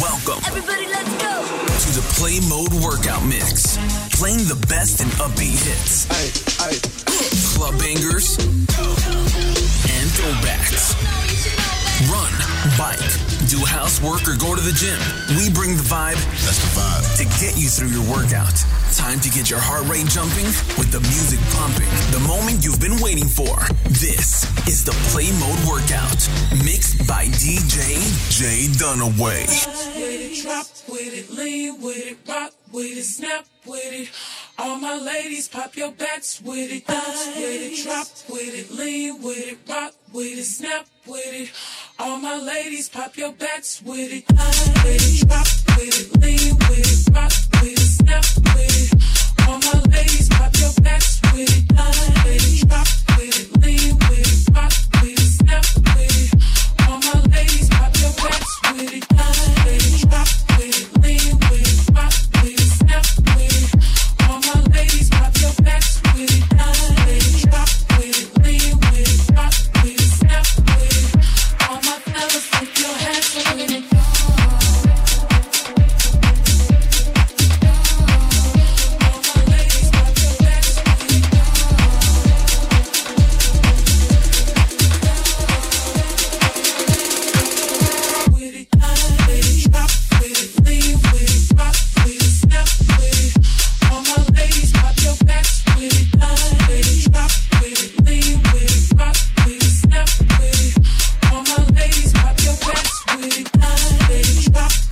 Welcome. Everybody, let's go. To the Play Mode Workout Mix. Playing the best and upbeat hits. Aye, aye. Club bangers. And throwbacks. Run, bike, do housework, or go to the gym. We bring the vibe. That's the vibe. To get you through your workout. Time to get your heart rate jumping with the music pumping. The moment you've been waiting for. This is the Play Mode Workout. Mixed by DJ J Dunaway. With it, drop with it, lean with it, rock with it, snap with it. All my ladies, pop your backs with it, dance with it, drop with it, lean with it, rock with it, snap with it. All my ladies, pop your backs with it, dance with it, with it, lean with it, rock with it, snap with it. All my ladies, pop your backs with it, with it, drop with it, lean with it, rock with it, snap with it. All my ladies, pop your backs with it, with it, What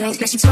Girls, bless you.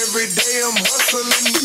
Every day I'm hustling.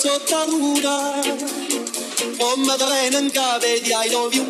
L'amore sotto la luna, come da bene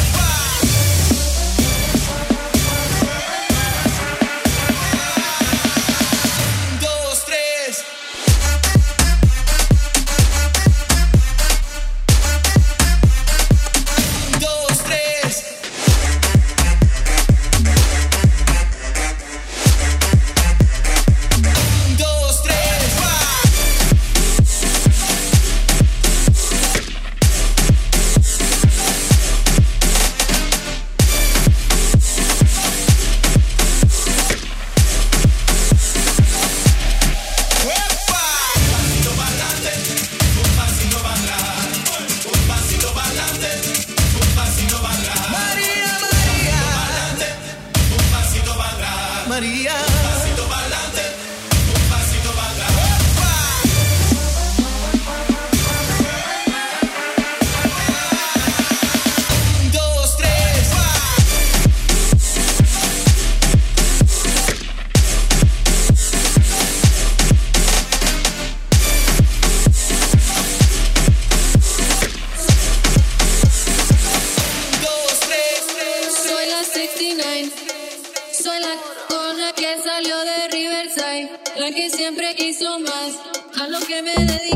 la que siempre quiso más, a lo que me dedico.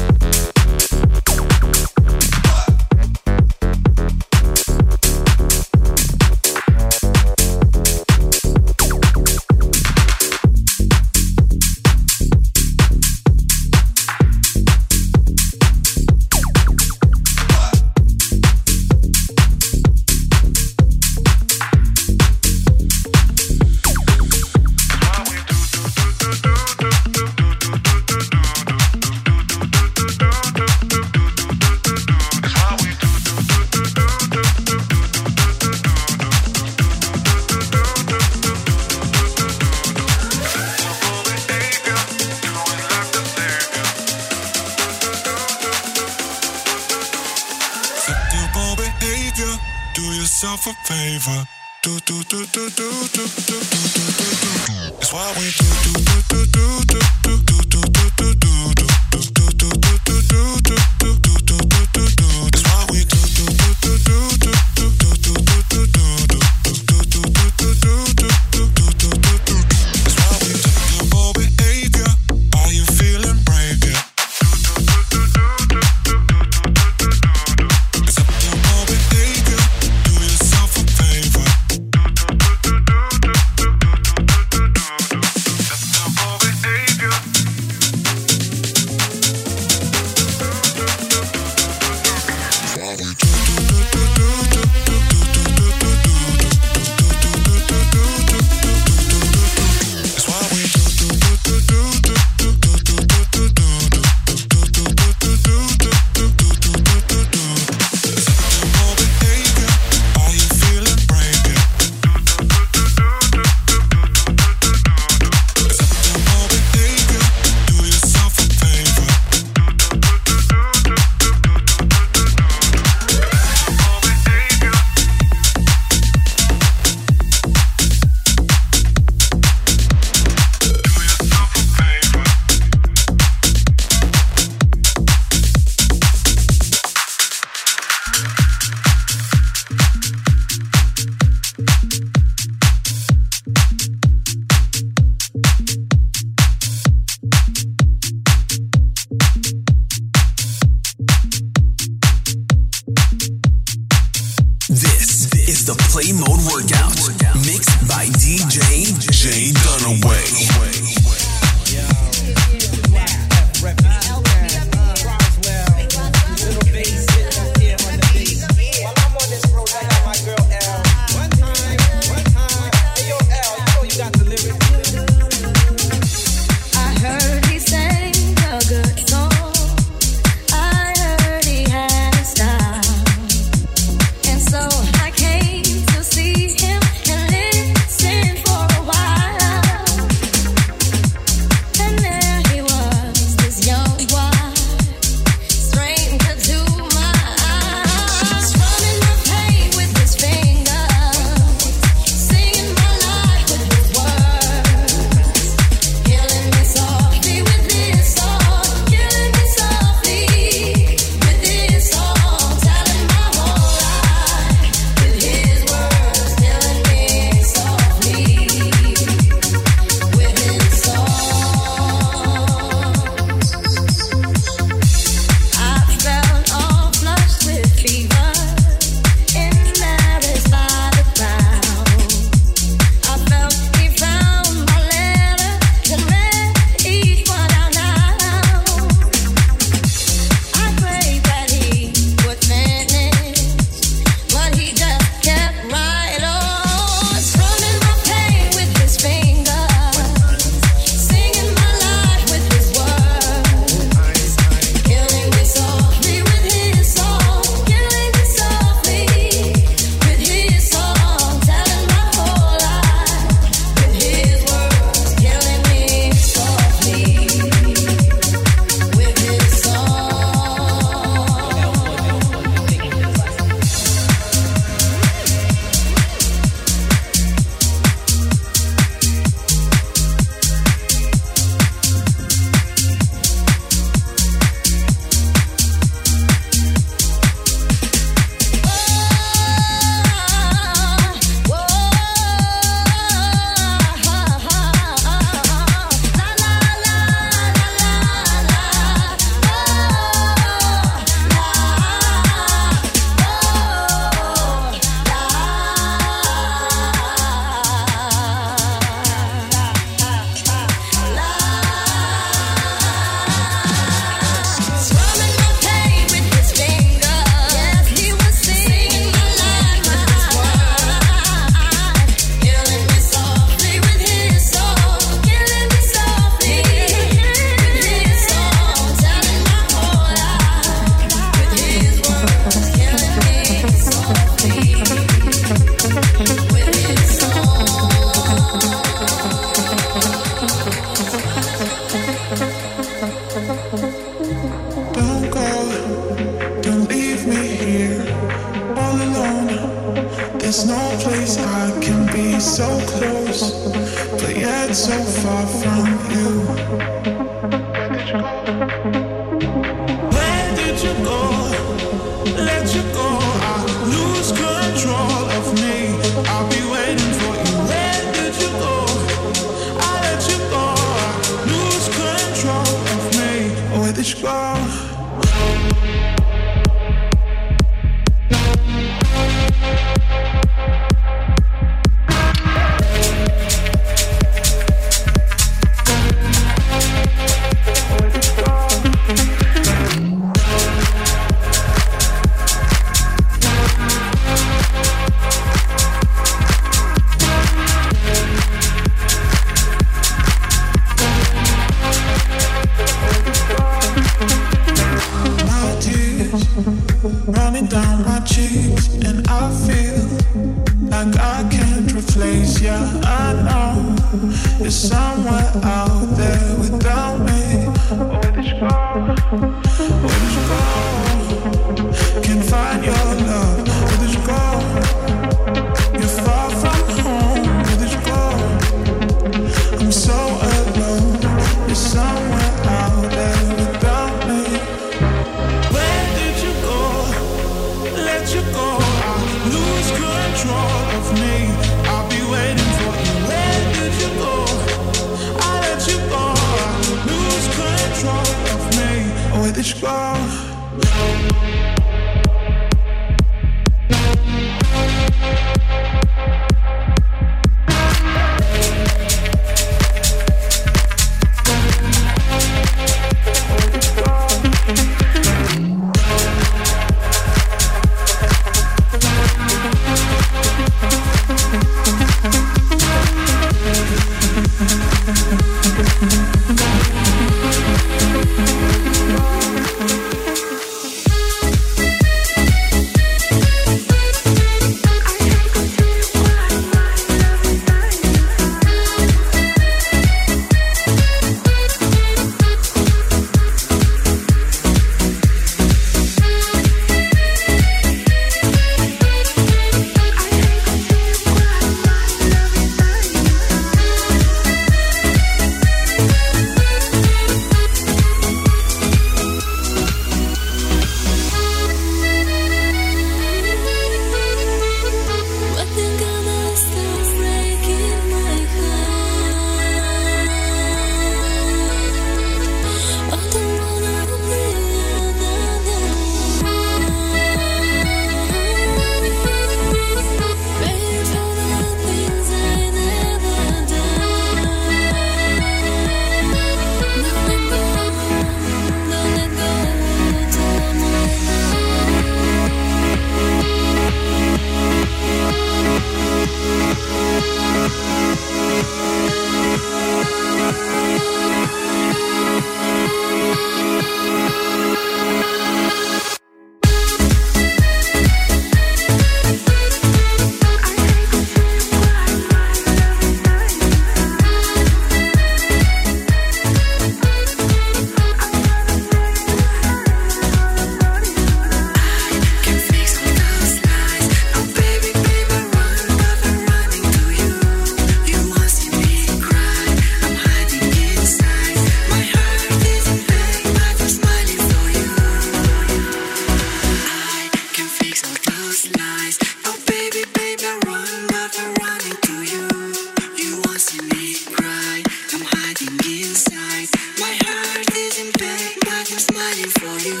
for you.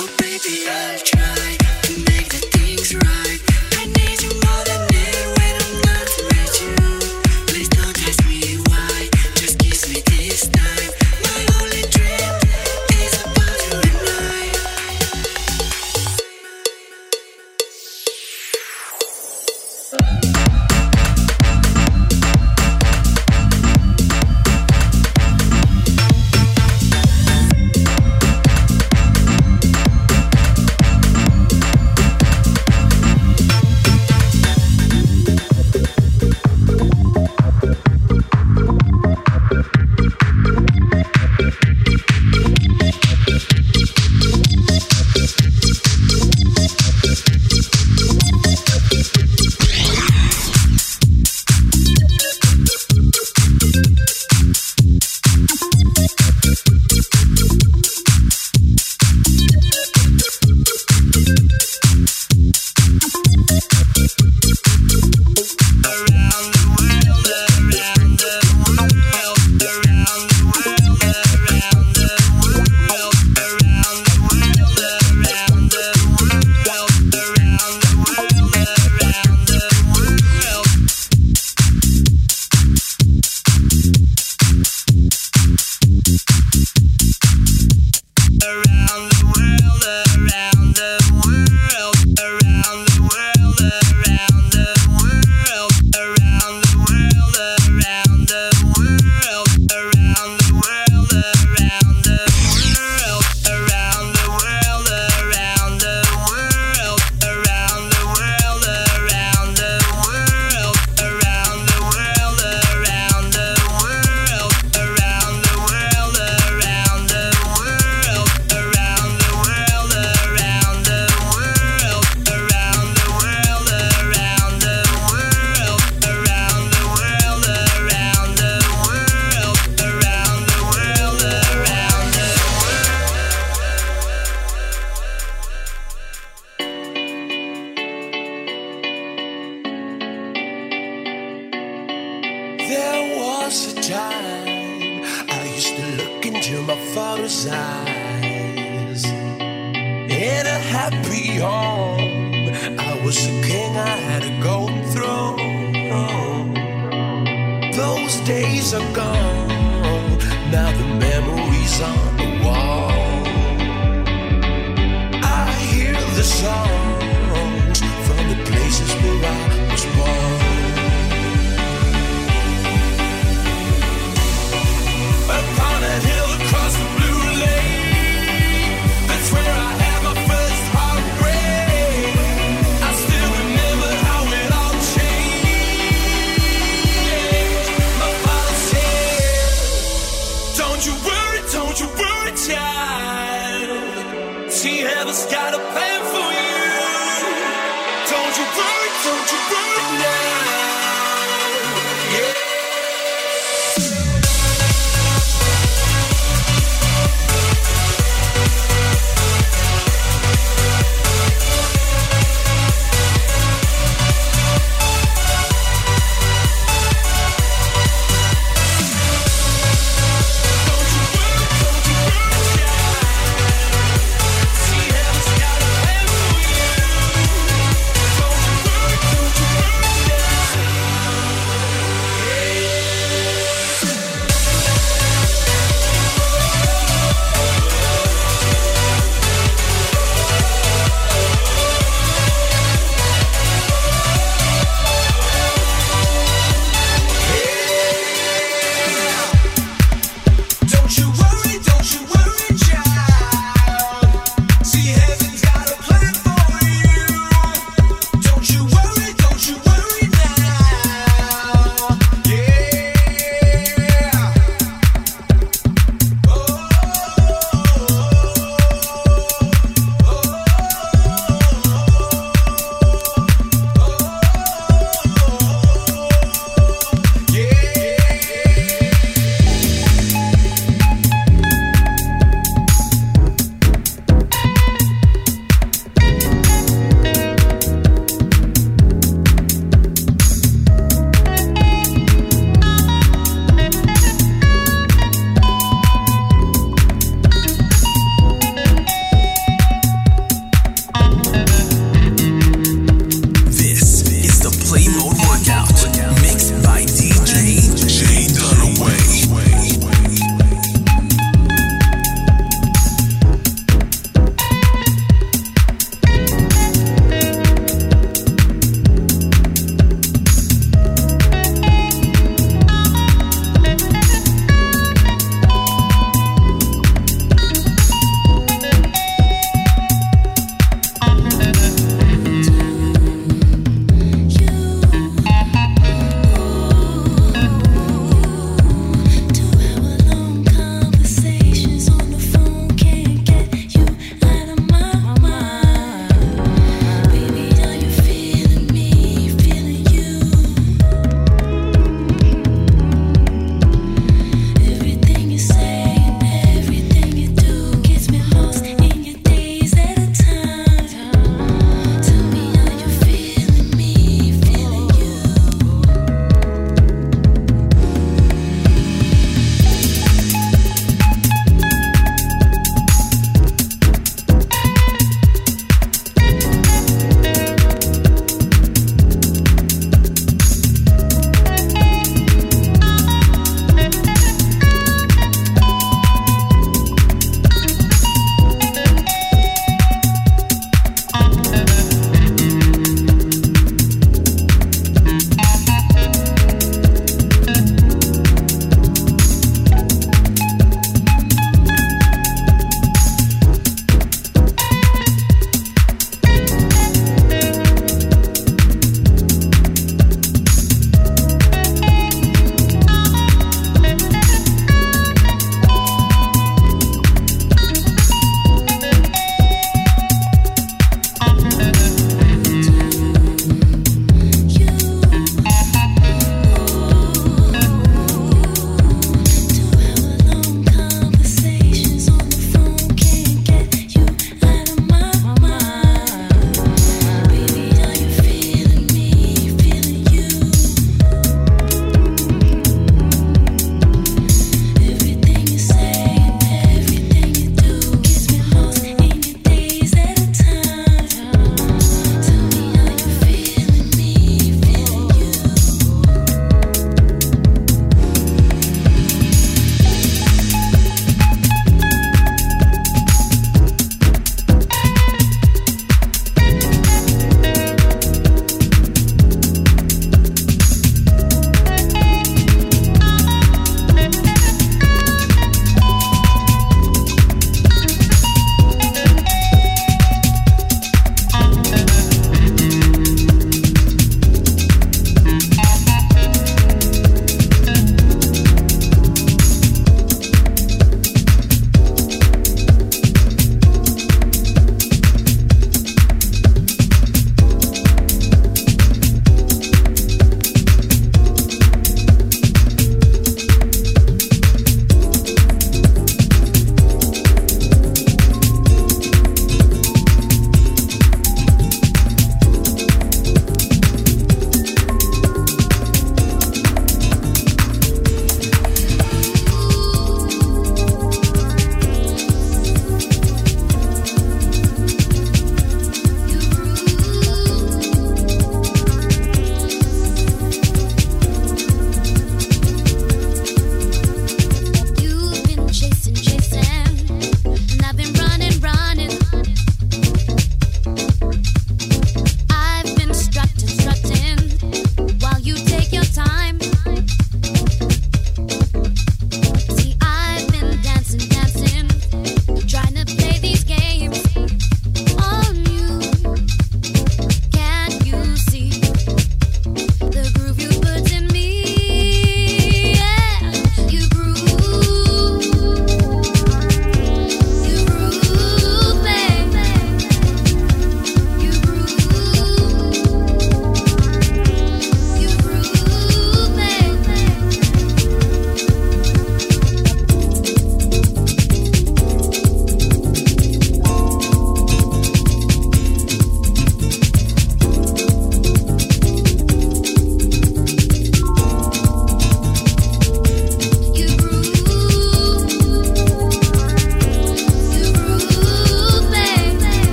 Oh, baby, I'll try.